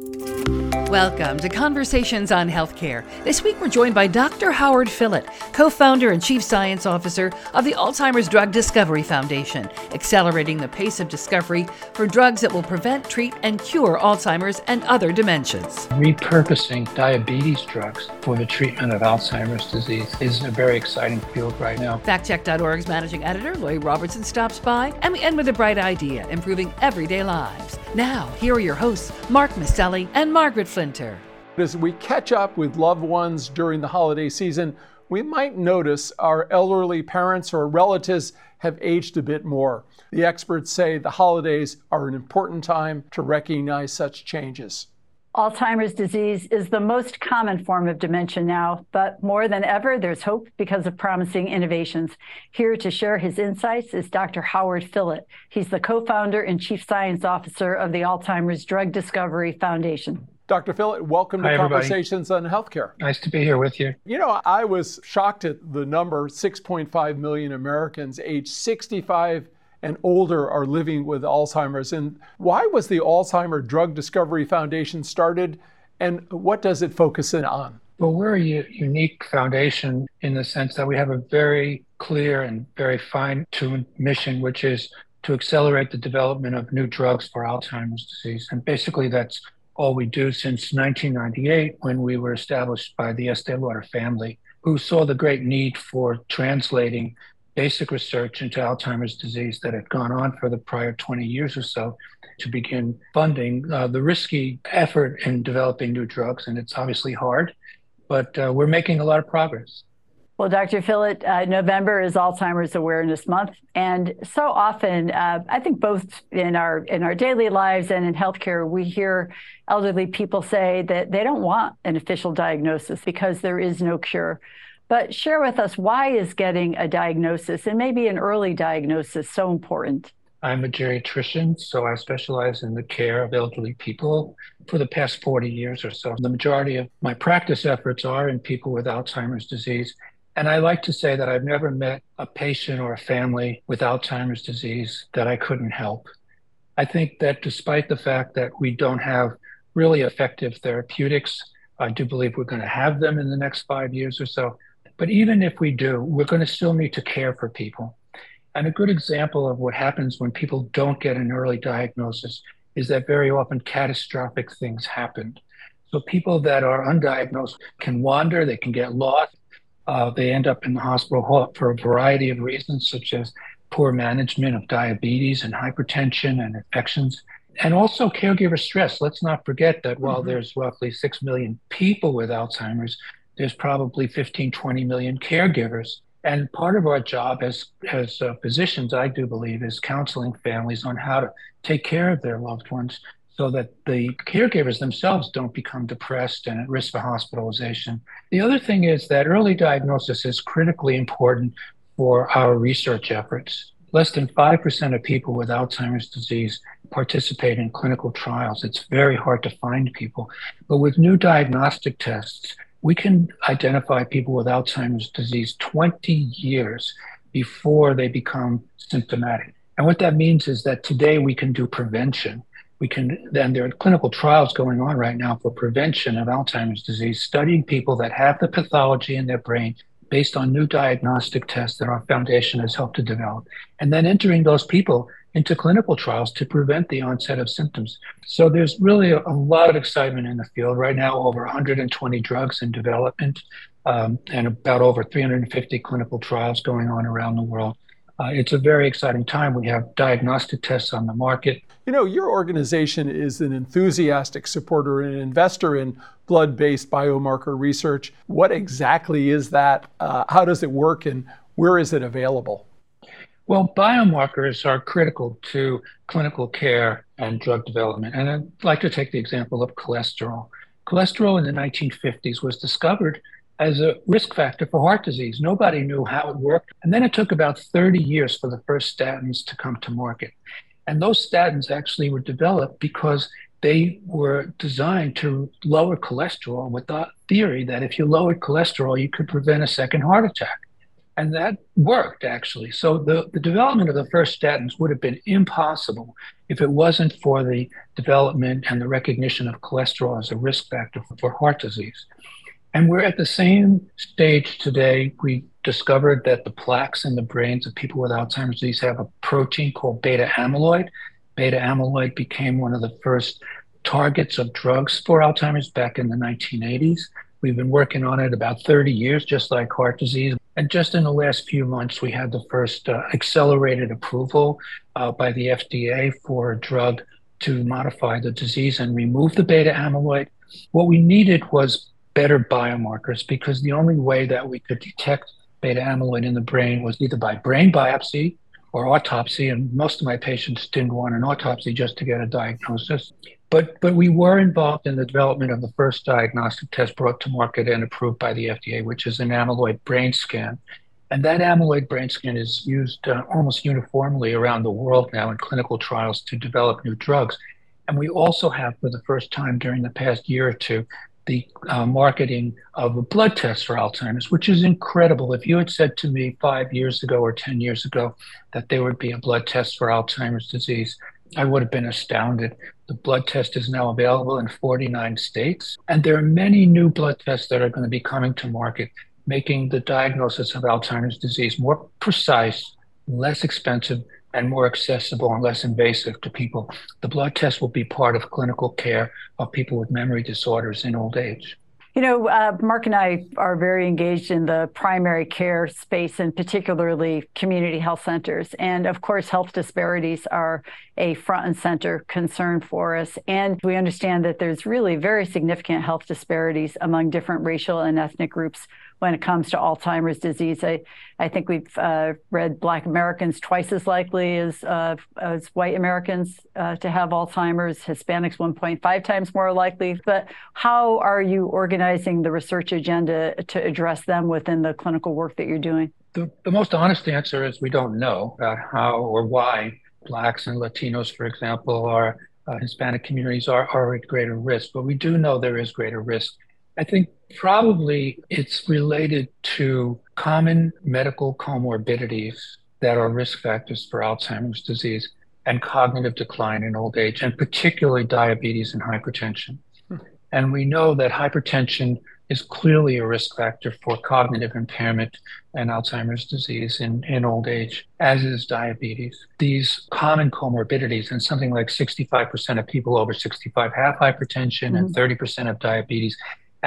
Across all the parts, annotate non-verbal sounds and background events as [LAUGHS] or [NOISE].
Thank you. Welcome to Conversations on Healthcare. This week we're joined by Dr. Howard Fillit, co founder and chief science officer of the Alzheimer's Drug Discovery Foundation, accelerating the pace of discovery for drugs that will prevent, treat, and cure Alzheimer's and other dementias. Repurposing diabetes drugs for the treatment of Alzheimer's disease is a very exciting field right now. FactCheck.org's managing editor, Lori Robertson, stops by, and we end with a bright idea improving everyday lives. Now, here are your hosts, Mark Masselli and Margaret Flinter. As we catch up with loved ones during the holiday season, we might notice our elderly parents or relatives have aged a bit more. The experts say the holidays are an important time to recognize such changes. Alzheimer's disease is the most common form of dementia now, but more than ever, there's hope because of promising innovations. Here to share his insights is Dr. Howard Fillit. He's the co founder and chief science officer of the Alzheimer's Drug Discovery Foundation. Dr. Fillit, welcome to everybody. Conversations on Healthcare. Nice to be here with you. You know, I was shocked at the number 6.5 million Americans aged 65 and older are living with Alzheimer's. And why was the Alzheimer Drug Discovery Foundation started and what does it focus in on? Well, we're a u- unique foundation in the sense that we have a very clear and very fine tuned mission, which is to accelerate the development of new drugs for Alzheimer's disease. And basically, that's all we do since 1998 when we were established by the Lauder family, who saw the great need for translating basic research into Alzheimer's disease that had gone on for the prior 20 years or so to begin funding uh, the risky effort in developing new drugs. And it's obviously hard, but uh, we're making a lot of progress. Well, Dr. Fillit, uh, November is Alzheimer's Awareness Month, and so often, uh, I think both in our in our daily lives and in healthcare, we hear elderly people say that they don't want an official diagnosis because there is no cure. But share with us why is getting a diagnosis and maybe an early diagnosis so important? I'm a geriatrician, so I specialize in the care of elderly people for the past 40 years or so. The majority of my practice efforts are in people with Alzheimer's disease. And I like to say that I've never met a patient or a family with Alzheimer's disease that I couldn't help. I think that despite the fact that we don't have really effective therapeutics, I do believe we're going to have them in the next five years or so. But even if we do, we're going to still need to care for people. And a good example of what happens when people don't get an early diagnosis is that very often catastrophic things happen. So people that are undiagnosed can wander, they can get lost, uh, they end up in the hospital for a variety of reasons, such as poor management of diabetes and hypertension and infections, and also caregiver stress. Let's not forget that while Mhm. there's roughly 6 million people with Alzheimer's, there's probably 15, 20 million caregivers. And part of our job as, as uh, physicians, I do believe, is counseling families on how to take care of their loved ones so that the caregivers themselves don't become depressed and at risk for hospitalization. The other thing is that early diagnosis is critically important for our research efforts. Less than 5% of people with Alzheimer's disease participate in clinical trials. It's very hard to find people. But with new diagnostic tests, we can identify people with Alzheimer's disease 20 years before they become symptomatic. And what that means is that today we can do prevention. We can, then there are clinical trials going on right now for prevention of Alzheimer's disease, studying people that have the pathology in their brain based on new diagnostic tests that our foundation has helped to develop, and then entering those people into clinical trials to prevent the onset of symptoms. So there's really a, a lot of excitement in the field right now. Over 120 drugs in development, um, and about over 350 clinical trials going on around the world. Uh, it's a very exciting time. We have diagnostic tests on the market. You know, your organization is an enthusiastic supporter and investor in blood based biomarker research. What exactly is that? Uh, how does it work and where is it available? Well, biomarkers are critical to clinical care and drug development. And I'd like to take the example of cholesterol. Cholesterol in the 1950s was discovered as a risk factor for heart disease. Nobody knew how it worked. And then it took about 30 years for the first statins to come to market. And those statins actually were developed because they were designed to lower cholesterol with the theory that if you lowered cholesterol, you could prevent a second heart attack. And that worked actually. So the, the development of the first statins would have been impossible if it wasn't for the development and the recognition of cholesterol as a risk factor for heart disease. And we're at the same stage today. We discovered that the plaques in the brains of people with Alzheimer's disease have a protein called beta amyloid. Beta amyloid became one of the first targets of drugs for Alzheimer's back in the 1980s. We've been working on it about 30 years, just like heart disease. And just in the last few months, we had the first uh, accelerated approval uh, by the FDA for a drug to modify the disease and remove the beta amyloid. What we needed was better biomarkers because the only way that we could detect beta amyloid in the brain was either by brain biopsy or autopsy. And most of my patients didn't want an autopsy just to get a diagnosis. But but we were involved in the development of the first diagnostic test brought to market and approved by the FDA, which is an amyloid brain scan. And that amyloid brain scan is used uh, almost uniformly around the world now in clinical trials to develop new drugs. And we also have, for the first time during the past year or two, the uh, marketing of a blood test for Alzheimer's, which is incredible. If you had said to me five years ago or 10 years ago that there would be a blood test for Alzheimer's disease, I would have been astounded. The blood test is now available in 49 states, and there are many new blood tests that are going to be coming to market, making the diagnosis of Alzheimer's disease more precise, less expensive, and more accessible and less invasive to people. The blood test will be part of clinical care of people with memory disorders in old age. You know, uh, Mark and I are very engaged in the primary care space and particularly community health centers. And of course, health disparities are a front and center concern for us. And we understand that there's really very significant health disparities among different racial and ethnic groups when it comes to Alzheimer's disease. I, I think we've uh, read Black Americans twice as likely as, uh, as white Americans uh, to have Alzheimer's, Hispanics 1.5 times more likely. But how are you organizing the research agenda to address them within the clinical work that you're doing? The, the most honest answer is we don't know about how or why Blacks and Latinos, for example, are uh, Hispanic communities are, are at greater risk, but we do know there is greater risk I think probably it's related to common medical comorbidities that are risk factors for Alzheimer's disease and cognitive decline in old age, and particularly diabetes and hypertension. Hmm. And we know that hypertension is clearly a risk factor for cognitive impairment and Alzheimer's disease in, in old age, as is diabetes. These common comorbidities, and something like 65% of people over 65 have hypertension mm-hmm. and 30% of diabetes,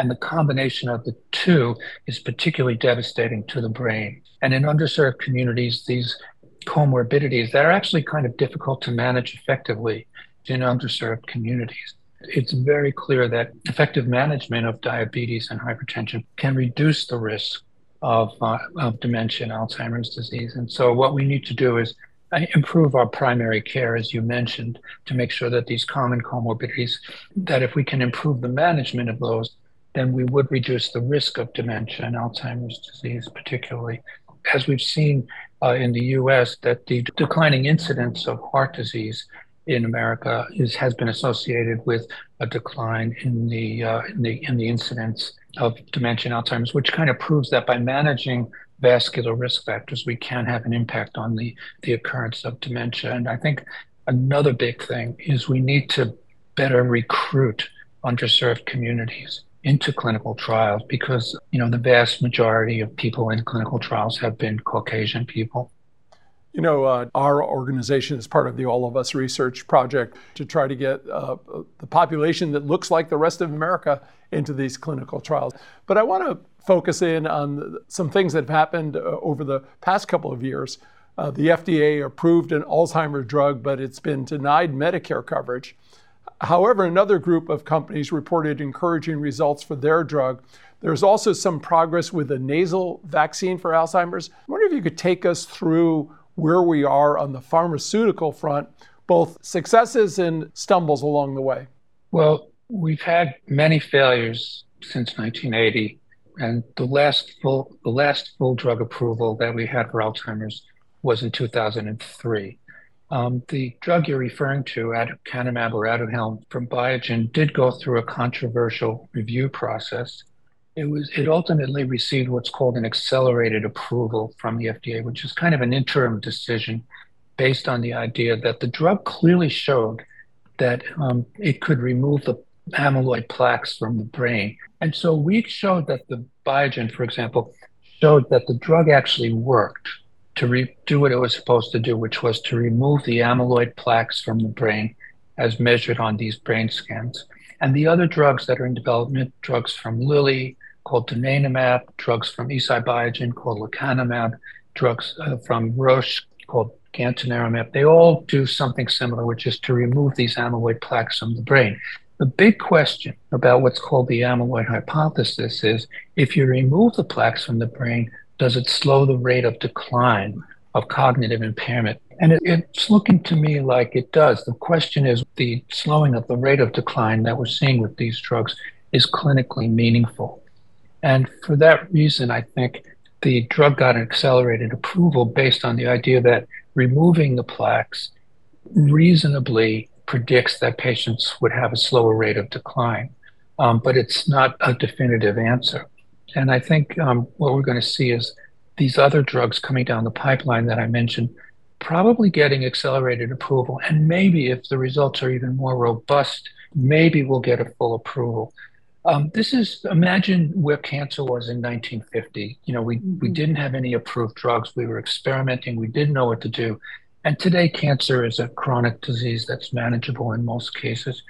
and the combination of the two is particularly devastating to the brain. And in underserved communities, these comorbidities that are actually kind of difficult to manage effectively in underserved communities. It's very clear that effective management of diabetes and hypertension can reduce the risk of, uh, of dementia and Alzheimer's disease. And so, what we need to do is uh, improve our primary care, as you mentioned, to make sure that these common comorbidities, that if we can improve the management of those, then we would reduce the risk of dementia and Alzheimer's disease, particularly. As we've seen uh, in the US, that the declining incidence of heart disease in America is, has been associated with a decline in the, uh, in the in the incidence of dementia and Alzheimer's, which kind of proves that by managing vascular risk factors, we can have an impact on the the occurrence of dementia. And I think another big thing is we need to better recruit underserved communities into clinical trials because you know the vast majority of people in clinical trials have been Caucasian people. You know, uh, our organization is part of the All of Us Research Project to try to get uh, the population that looks like the rest of America into these clinical trials. But I want to focus in on some things that have happened uh, over the past couple of years. Uh, the FDA approved an Alzheimer's drug, but it's been denied Medicare coverage. However, another group of companies reported encouraging results for their drug. There's also some progress with a nasal vaccine for Alzheimer's. I wonder if you could take us through where we are on the pharmaceutical front, both successes and stumbles along the way. Well, we've had many failures since 1980, and the last full the last full drug approval that we had for Alzheimer's was in 2003. Um, the drug you're referring to, aducanumab or Aduhelm from Biogen, did go through a controversial review process. It was it ultimately received what's called an accelerated approval from the FDA, which is kind of an interim decision based on the idea that the drug clearly showed that um, it could remove the amyloid plaques from the brain. And so we showed that the Biogen, for example, showed that the drug actually worked to re- do what it was supposed to do, which was to remove the amyloid plaques from the brain as measured on these brain scans. And the other drugs that are in development, drugs from Lilly called donanemab, drugs from Eisai Biogen called lecanemab, drugs uh, from Roche called gantenerumab, they all do something similar, which is to remove these amyloid plaques from the brain. The big question about what's called the amyloid hypothesis is if you remove the plaques from the brain, does it slow the rate of decline of cognitive impairment? And it, it's looking to me like it does. The question is the slowing of the rate of decline that we're seeing with these drugs is clinically meaningful. And for that reason, I think the drug got an accelerated approval based on the idea that removing the plaques reasonably predicts that patients would have a slower rate of decline. Um, but it's not a definitive answer. And I think um, what we're going to see is these other drugs coming down the pipeline that I mentioned probably getting accelerated approval. And maybe if the results are even more robust, maybe we'll get a full approval. Um, this is imagine where cancer was in 1950. You know, we, we mm-hmm. didn't have any approved drugs. We were experimenting. We didn't know what to do. And today, cancer is a chronic disease that's manageable in most cases.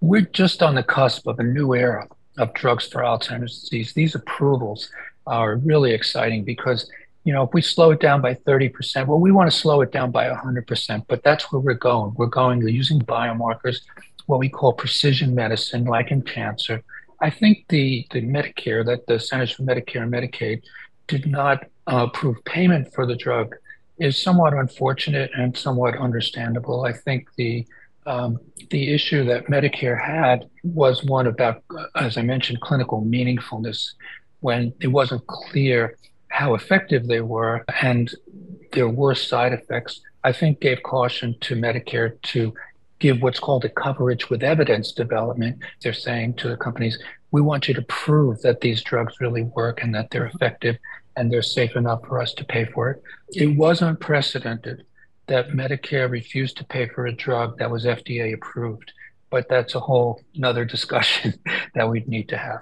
We're just on the cusp of a new era of drugs for Alzheimer's disease. These approvals are really exciting because, you know, if we slow it down by 30%, well, we want to slow it down by 100%, but that's where we're going. We're going using biomarkers, what we call precision medicine, like in cancer. I think the, the Medicare, that the Centers for Medicare and Medicaid did not uh, approve payment for the drug is somewhat unfortunate and somewhat understandable. I think the um, the issue that Medicare had was one about, as I mentioned, clinical meaningfulness, when it wasn't clear how effective they were and there were side effects. I think gave caution to Medicare to give what's called a coverage with evidence development. They're saying to the companies, we want you to prove that these drugs really work and that they're effective and they're safe enough for us to pay for it. It was unprecedented that Medicare refused to pay for a drug that was FDA approved, but that's a whole another discussion [LAUGHS] that we'd need to have.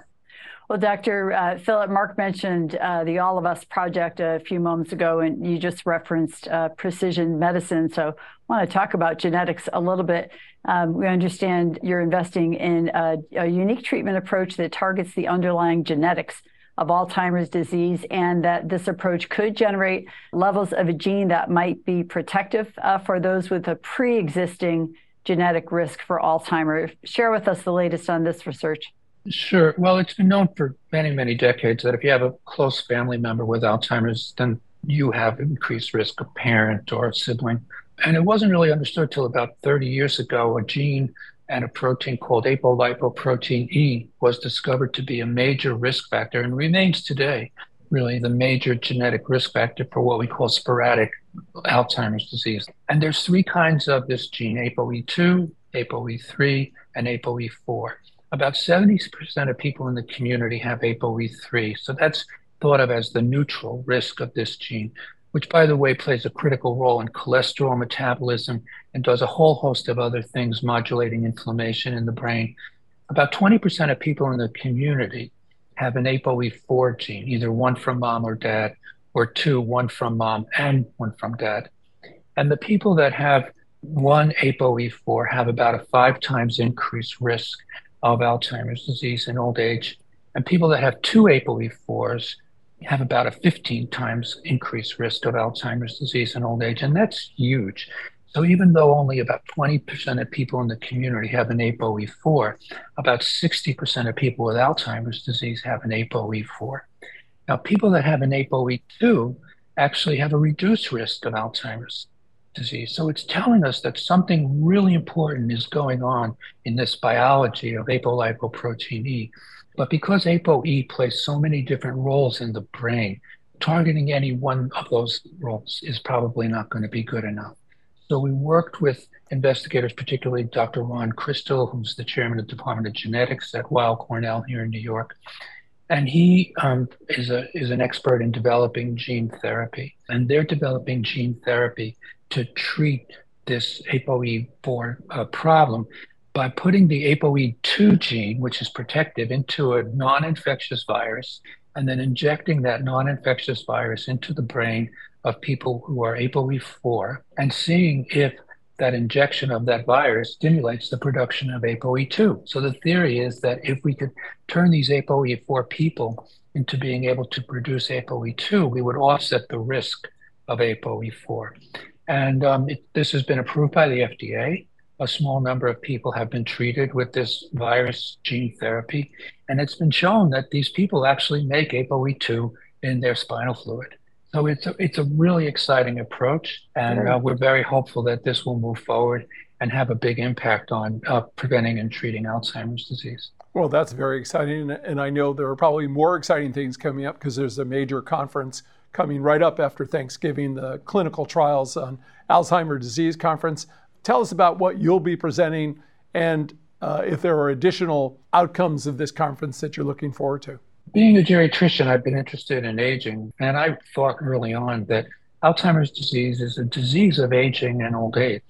Well, Dr. Uh, Fillit, Mark mentioned uh, the All of Us project a few moments ago, and you just referenced uh, precision medicine. So I want to talk about genetics a little bit. Um, we understand you're investing in a, a unique treatment approach that targets the underlying genetics of Alzheimer's disease, and that this approach could generate levels of a gene that might be protective uh, for those with a pre existing genetic risk for Alzheimer's. Share with us the latest on this research. Sure. Well, it's been known for many, many decades that if you have a close family member with Alzheimer's, then you have increased risk, a parent or sibling. And it wasn't really understood till about 30 years ago. A gene and a protein called apolipoprotein E was discovered to be a major risk factor and remains today really the major genetic risk factor for what we call sporadic Alzheimer's disease. And there's three kinds of this gene, ApoE2, ApoE3, and ApoE4. About 70% of people in the community have ApoE3. So that's thought of as the neutral risk of this gene which, by the way, plays a critical role in cholesterol metabolism and does a whole host of other things, modulating inflammation in the brain. About 20% of people in the community have an ApoE4 gene, either one from mom or dad, or two, one from mom and one from dad. And the people that have one ApoE4 have about a five times increased risk of Alzheimer's disease in old age. And people that have two ApoE4s have about a 15 times increased risk of Alzheimer's disease in old age, and that's huge. So even though only about 20% of people in the community have an ApoE4, about 60% of people with Alzheimer's disease have an ApoE4. Now, people that have an ApoE2 actually have a reduced risk of Alzheimer's disease. So it's telling us that something really important is going on in this biology of apolipoprotein E. But because ApoE plays so many different roles in the brain, targeting any one of those roles is probably not going to be good enough. So we worked with investigators, particularly Dr. Ron Crystal, who's the chairman of the Department of Genetics at Weill Cornell here in New York. And he um, is a is an expert in developing gene therapy, and they're developing gene therapy to treat this ApoE4 uh, problem by putting the ApoE2 gene, which is protective, into a non-infectious virus, and then injecting that non-infectious virus into the brain of people who are ApoE4, and seeing if that injection of that virus stimulates the production of ApoE2. So the theory is that if we could turn these ApoE4 people into being able to produce ApoE2, we would offset the risk of ApoE4. And um, it, this has been approved by the FDA. A small number of people have been treated with this virus gene therapy, and it's been shown that these people actually make ApoE2 in their spinal fluid. So it's a, it's a really exciting approach, and uh, we're very hopeful that this will move forward and have a big impact on uh, preventing and treating Alzheimer's disease. Well, that's very exciting, and I know there are probably more exciting things coming up because there's a major conference coming right up after Thanksgiving, the Clinical Trials on Alzheimer's Disease Conference. Tell us about what you'll be presenting and uh, if there are additional outcomes of this conference that you're looking forward to. Being a geriatrician, I've been interested in aging, and I thought early on that Alzheimer's disease is a disease of aging and old age.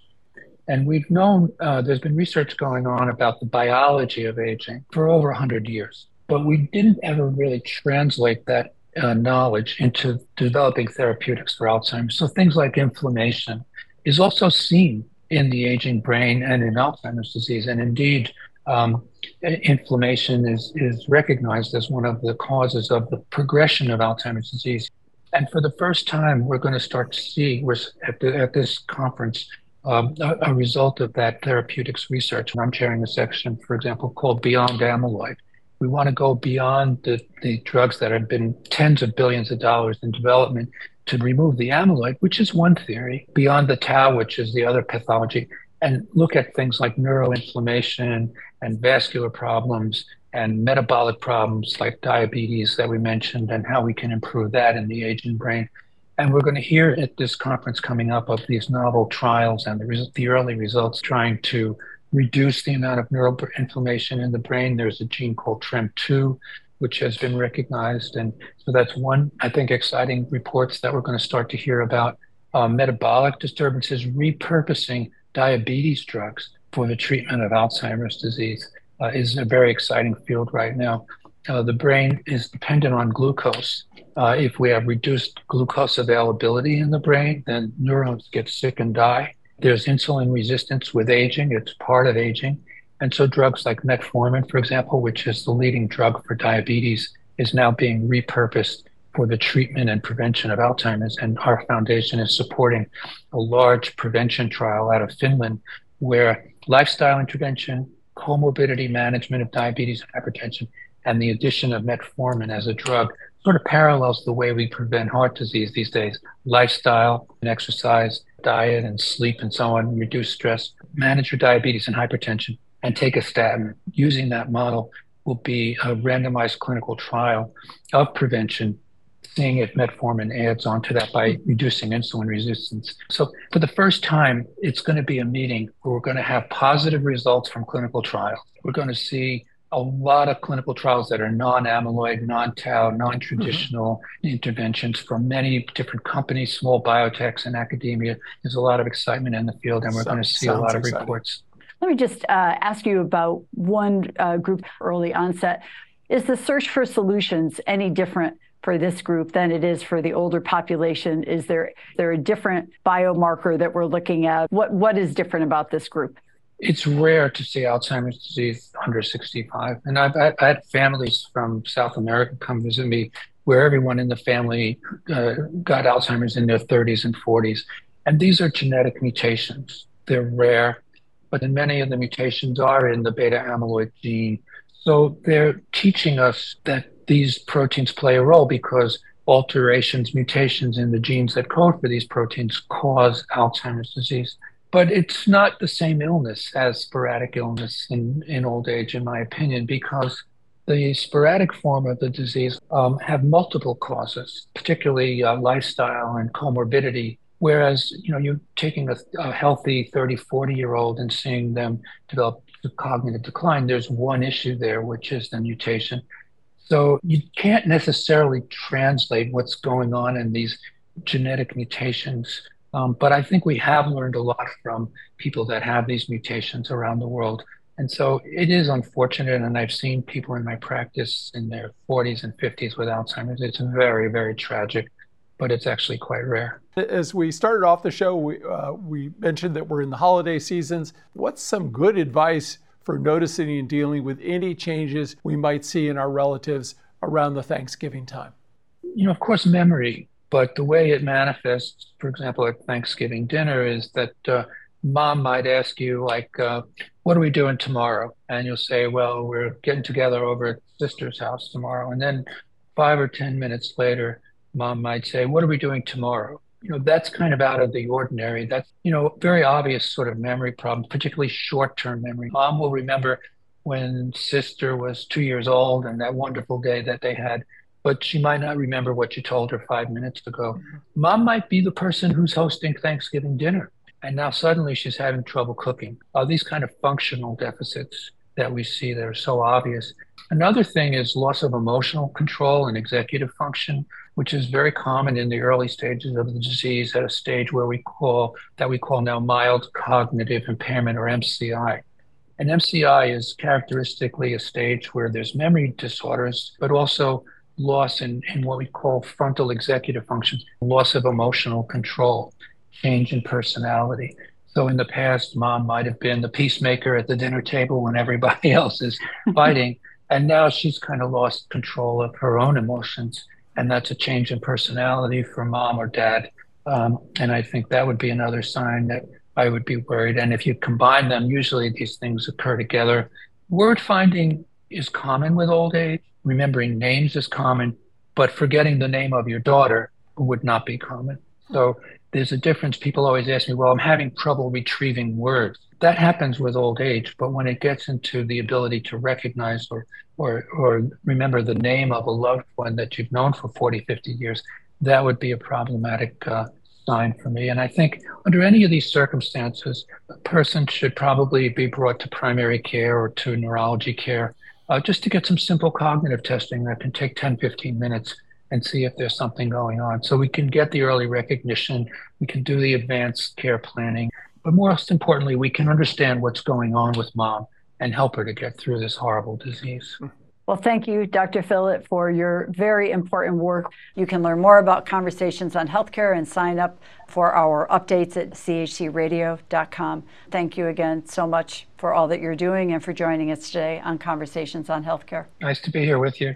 And we've known uh, there's been research going on about the biology of aging for over 100 years, but we didn't ever really translate that uh, knowledge into developing therapeutics for Alzheimer's. So things like inflammation is also seen in the aging brain and in Alzheimer's disease. And indeed, um, inflammation is, is recognized as one of the causes of the progression of Alzheimer's disease. And for the first time, we're going to start to see we're at, the, at this conference um, a, a, result of that therapeutics research. And I'm chairing a section, for example, called Beyond Amyloid. We want to go beyond the, the drugs that have been tens of billions of dollars in development to remove the amyloid, which is one theory, beyond the tau, which is the other pathology, and look at things like neuroinflammation and vascular problems and metabolic problems like diabetes that we mentioned and how we can improve that in the aging brain. And we're going to hear at this conference coming up of these novel trials and the, the early results trying to reduce the amount of neuroinflammation in the brain. There's a gene called TREM2, which has been recognized. And so that's one, I think, exciting reports that we're going to start to hear about. Uh, metabolic disturbances, repurposing diabetes drugs for the treatment of Alzheimer's disease uh, is a very exciting field right now. Uh, the brain is dependent on glucose. Uh, if we have reduced glucose availability in the brain, then neurons get sick and die. There's insulin resistance with aging, it's part of aging. And so, drugs like metformin, for example, which is the leading drug for diabetes, is now being repurposed for the treatment and prevention of Alzheimer's. And our foundation is supporting a large prevention trial out of Finland where lifestyle intervention, comorbidity management of diabetes and hypertension, and the addition of metformin as a drug sort of parallels the way we prevent heart disease these days. Lifestyle and exercise, diet and sleep and so on, reduce stress, manage your diabetes and hypertension, and take a statin. Using that model will be a randomized clinical trial of prevention seeing if metformin adds on to that by reducing insulin resistance. So, for the first time, it's going to be a meeting where we're going to have positive results from clinical trials. We're going to see a lot of clinical trials that are non-amyloid, non-tau, non-traditional mm-hmm. interventions from many different companies, small biotechs, and academia. There's a lot of excitement in the field, and we're so, going to see a lot of reports. Let me just uh, ask you about one uh, group early onset. Is the search for solutions any different for this group than it is for the older population? Is there there a different biomarker that we're looking at? What what is different about this group? It's rare to see Alzheimer's disease under 65, and I've, I've had families from South America come visit me where everyone in the family uh, got Alzheimer's in their 30s and 40s, and these are genetic mutations. They're rare, but many of the mutations are in the beta amyloid gene. So they're teaching us that these proteins play a role because alterations, mutations in the genes that code for these proteins cause Alzheimer's disease. But it's not the same illness as sporadic illness in, in old age, in my opinion, because the sporadic form of the disease um, have multiple causes, particularly uh, lifestyle and comorbidity. Whereas, you know, you're taking a, a healthy 30, 40 year old and seeing them develop cognitive decline, there's one issue there, which is the mutation So you can't necessarily translate what's going on in these genetic mutations. Um, but I think we have learned a lot from people that have these mutations around the world. And so it is unfortunate. And I've seen people in my practice in their 40s and 50s with Alzheimer's. It's very, very tragic, but it's actually quite rare. As we started off the show, we, uh, we mentioned that we're in the holiday seasons. What's some good advice for noticing and dealing with any changes we might see in our relatives around the Thanksgiving time? You know, of course, memory, but the way it manifests, for example, at Thanksgiving dinner, is that uh, mom might ask you, like, uh, what are we doing tomorrow? And you'll say, well, we're getting together over at sister's house tomorrow. And then five or 10 minutes later, mom might say, what are we doing tomorrow? you know that's kind of out of the ordinary that's you know very obvious sort of memory problem particularly short-term memory mom will remember when sister was two years old and that wonderful day that they had but she might not remember what you told her five minutes ago mm-hmm. mom might be the person who's hosting thanksgiving dinner and now suddenly she's having trouble cooking uh, these kind of functional deficits that we see that are so obvious another thing is loss of emotional control and executive function which is very common in the early stages of the disease at a stage where we call that we call now mild cognitive impairment or MCI. And MCI is characteristically a stage where there's memory disorders, but also loss in, in what we call frontal executive functions, loss of emotional control, change in personality. So in the past, mom might have been the peacemaker at the dinner table when everybody [LAUGHS] else is fighting. and now she's kind of lost control of her own emotions and that's a change in personality for mom or dad. Um, and I think that would be another sign that I would be worried. And if you combine them, usually these things occur together. Word finding is common with old age. Remembering names is common, but forgetting the name of your daughter would not be common. So there's a difference. People always ask me, well, I'm having trouble retrieving words. That happens with old age, but when it gets into the ability to recognize or, or, or remember the name of a loved one that you've known for 40, 50 years, that would be a problematic uh, sign for me. And I think under any of these circumstances, a person should probably be brought to primary care or to neurology care uh, just to get some simple cognitive testing that can take 10, 15 minutes and see if there's something going on. So we can get the early recognition, we can do the advanced care planning, but most importantly, we can understand what's going on with mom and help her to get through this horrible disease. Well, thank you, Dr. Fillit, for your very important work. You can learn more about conversations on healthcare and sign up for our updates at chcradio.com. Thank you again so much for all that you're doing and for joining us today on Conversations on Healthcare. Nice to be here with you.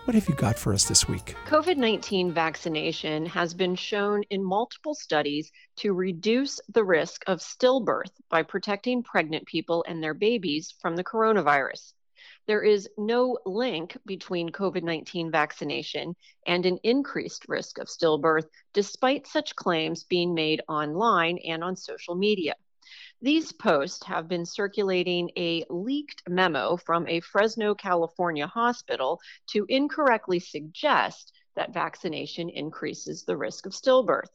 what have you got for us this week? COVID 19 vaccination has been shown in multiple studies to reduce the risk of stillbirth by protecting pregnant people and their babies from the coronavirus. There is no link between COVID 19 vaccination and an increased risk of stillbirth, despite such claims being made online and on social media. These posts have been circulating a leaked memo from a Fresno, California hospital to incorrectly suggest that vaccination increases the risk of stillbirth.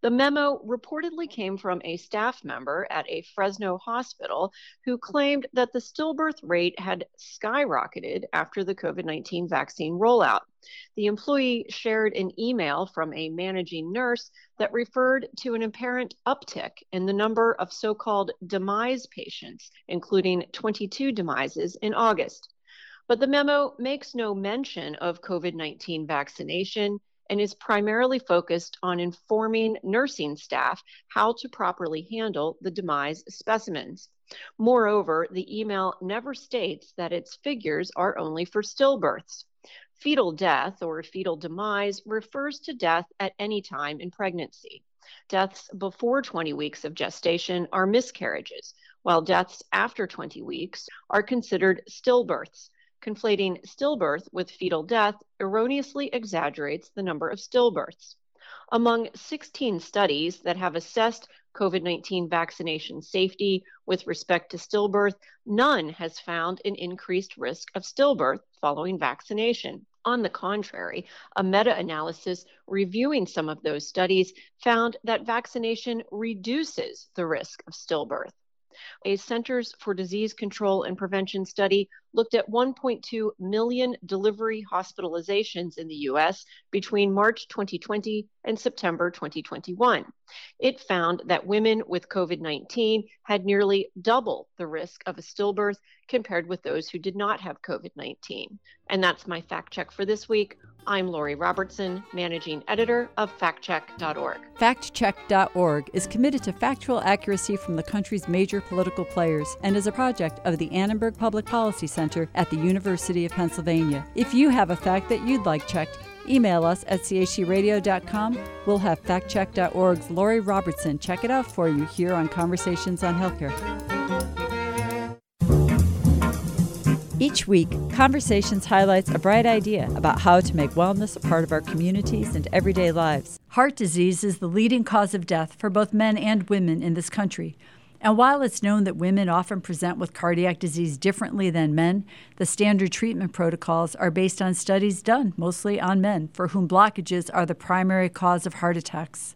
The memo reportedly came from a staff member at a Fresno hospital who claimed that the stillbirth rate had skyrocketed after the COVID 19 vaccine rollout. The employee shared an email from a managing nurse that referred to an apparent uptick in the number of so called demise patients, including 22 demises in August. But the memo makes no mention of COVID 19 vaccination and is primarily focused on informing nursing staff how to properly handle the demise specimens. Moreover, the email never states that its figures are only for stillbirths. Fetal death or fetal demise refers to death at any time in pregnancy. Deaths before 20 weeks of gestation are miscarriages, while deaths after 20 weeks are considered stillbirths, conflating stillbirth with fetal death erroneously exaggerates the number of stillbirths. Among 16 studies that have assessed COVID 19 vaccination safety with respect to stillbirth, none has found an increased risk of stillbirth following vaccination. On the contrary, a meta analysis reviewing some of those studies found that vaccination reduces the risk of stillbirth. A Centers for Disease Control and Prevention study looked at 1.2 million delivery hospitalizations in the US between March 2020 and September 2021. It found that women with COVID 19 had nearly double the risk of a stillbirth compared with those who did not have COVID 19. And that's my fact check for this week. I'm Lori Robertson, managing editor of factcheck.org. Factcheck.org is committed to factual accuracy from the country's major political players and is a project of the Annenberg Public Policy Center at the University of Pennsylvania. If you have a fact that you'd like checked, email us at chcradio.com. We'll have factcheck.org's Lori Robertson check it out for you here on Conversations on Healthcare. Each week, Conversations highlights a bright idea about how to make wellness a part of our communities and everyday lives. Heart disease is the leading cause of death for both men and women in this country. And while it's known that women often present with cardiac disease differently than men, the standard treatment protocols are based on studies done mostly on men for whom blockages are the primary cause of heart attacks.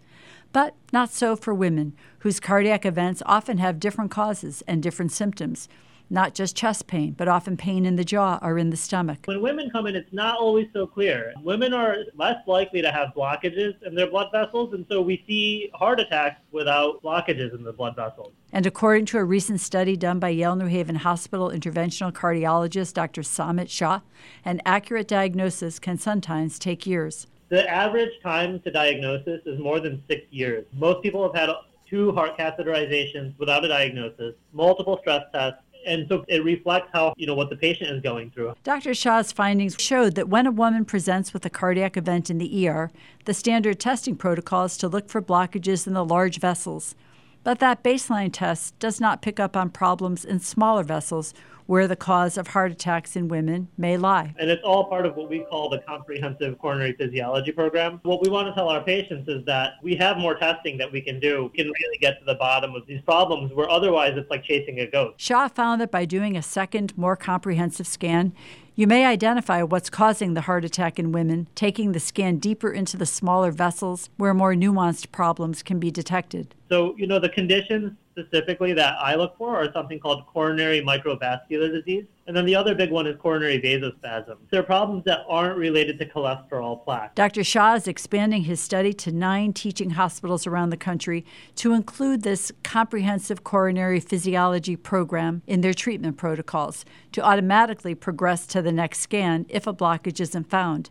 But not so for women, whose cardiac events often have different causes and different symptoms not just chest pain, but often pain in the jaw or in the stomach. When women come in, it's not always so clear. Women are less likely to have blockages in their blood vessels, and so we see heart attacks without blockages in the blood vessels. And according to a recent study done by Yale New Haven Hospital interventional cardiologist Dr. Samit Shah, an accurate diagnosis can sometimes take years. The average time to diagnosis is more than six years. Most people have had two heart catheterizations without a diagnosis, multiple stress tests, and so it reflects how you know what the patient is going through. Dr. Shah's findings showed that when a woman presents with a cardiac event in the ER, the standard testing protocol is to look for blockages in the large vessels. But that baseline test does not pick up on problems in smaller vessels where the cause of heart attacks in women may lie. And it's all part of what we call the comprehensive coronary physiology program. What we want to tell our patients is that we have more testing that we can do. We can really get to the bottom of these problems where otherwise it's like chasing a ghost. Shah found that by doing a second, more comprehensive scan, you may identify what's causing the heart attack in women, taking the scan deeper into the smaller vessels where more nuanced problems can be detected. So, you know, the conditions specifically that I look for are something called coronary microvascular disease. And then the other big one is coronary vasospasm. There are problems that aren't related to cholesterol plaque. Dr. Shah is expanding his study to nine teaching hospitals around the country to include this comprehensive coronary physiology program in their treatment protocols to automatically progress to the next scan if a blockage isn't found.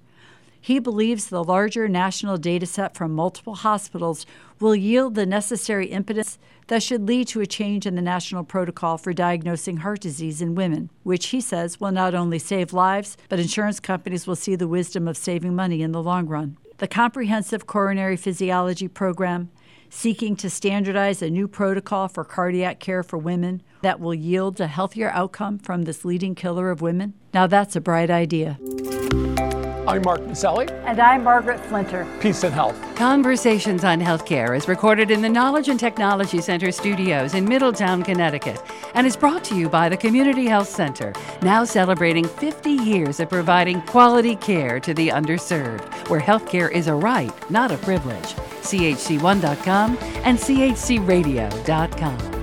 He believes the larger national data set from multiple hospitals will yield the necessary impetus that should lead to a change in the national protocol for diagnosing heart disease in women, which he says will not only save lives, but insurance companies will see the wisdom of saving money in the long run. The Comprehensive Coronary Physiology Program, seeking to standardize a new protocol for cardiac care for women that will yield a healthier outcome from this leading killer of women. Now that's a bright idea. I'm Mark Masselli. And I'm Margaret Flinter. Peace and health. Conversations on Healthcare is recorded in the Knowledge and Technology Center studios in Middletown, Connecticut, and is brought to you by the Community Health Center, now celebrating 50 years of providing quality care to the underserved, where healthcare is a right, not a privilege. CHC1.com and CHCRadio.com.